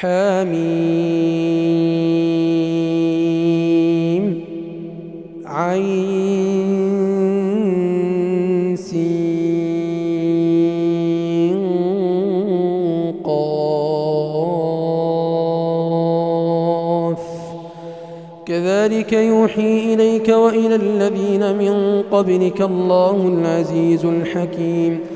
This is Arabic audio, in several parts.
حميم. عين سين قاف كذلك يوحي إليك وإلى الذين من قبلك الله العزيز الحكيم.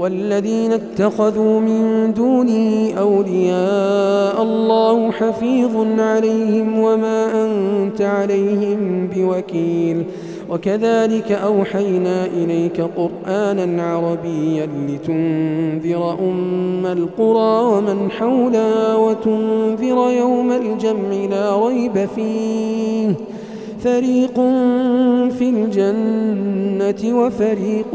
والذين اتخذوا من دونه أولياء الله حفيظ عليهم وما أنت عليهم بوكيل. وكذلك أوحينا إليك قرآنا عربيا لتنذر أم القرى ومن حولها وتنذر يوم الجمع لا ريب فيه. فريق في الجنة وفريق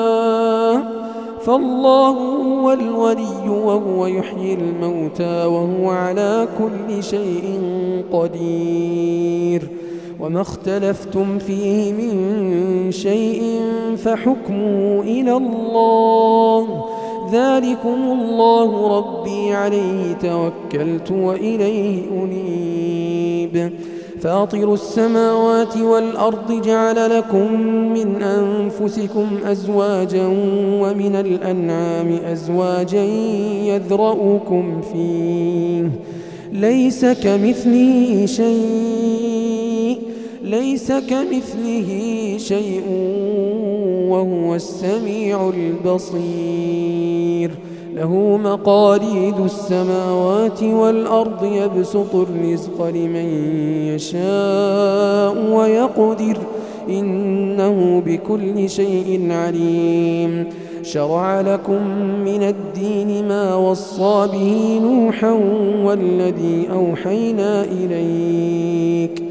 فالله هو الولي وهو يحيي الموتى وهو على كل شيء قدير. وما اختلفتم فيه من شيء فحكمه إلى الله. ذلكم الله ربي عليه توكلت وإليه أنيب. فاطر السماوات والأرض جعل لكم من أنفسكم أزواجا ومن الأنعام أزواجا يذرؤكم فيه. ليس كمثله شيء ليس كمثله شيء وهو السميع البصير. له مقاليد السماوات والأرض يبسط الرزق لمن يشاء ويقدر. إنه بكل شيء عليم. شرع لكم من الدين ما وصى به نوحا والذي أوحينا إليك.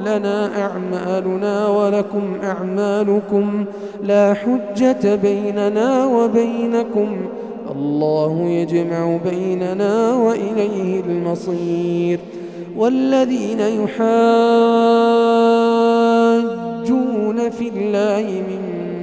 لنا أعمالنا ولكم أعمالكم لا حجة بيننا وبينكم الله يجمع بيننا وإليه المصير والذين يحاجون في الله من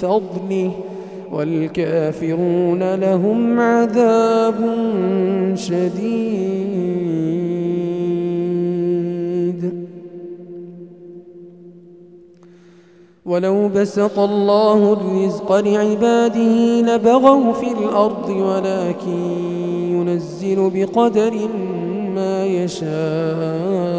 فضله والكافرون لهم عذاب شديد. ولو بسط الله الرزق لعباده لبغوا في الأرض ولكن ينزل بقدر ما يشاء.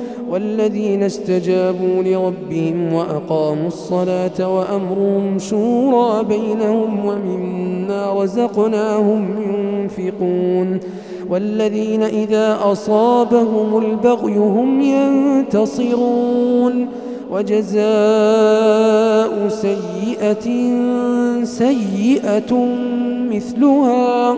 والذين استجابوا لربهم وأقاموا الصلاة وأمرهم شورى بينهم ومما رزقناهم ينفقون والذين إذا أصابهم البغي هم ينتصرون وجزاء سيئة سيئة مثلها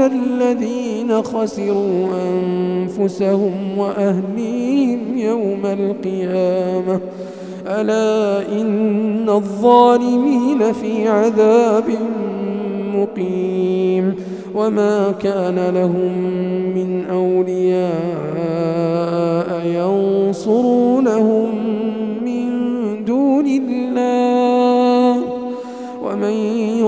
الذين خسروا أنفسهم وأهليهم يوم القيامة ألا إن الظالمين في عذاب مقيم وما كان لهم من أولياء ينصرونهم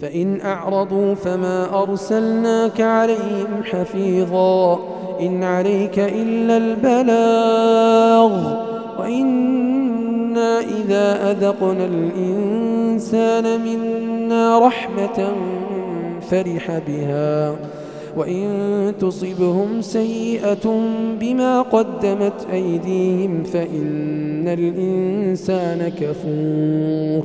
فإن أعرضوا فما أرسلناك عليهم حفيظا إن عليك إلا البلاغ وإنا إذا أذقنا الإنسان منا رحمة فرح بها وإن تصبهم سيئة بما قدمت أيديهم فإن الإنسان كفور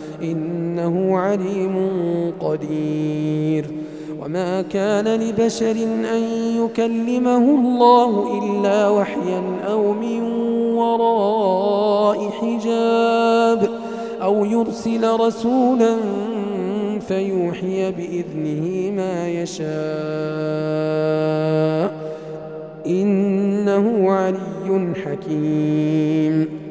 إنه عليم قدير. وما كان لبشر أن يكلمه الله إلا وحيا أو من وراء حجاب أو يرسل رسولا فيوحي بإذنه ما يشاء. إنه علي حكيم.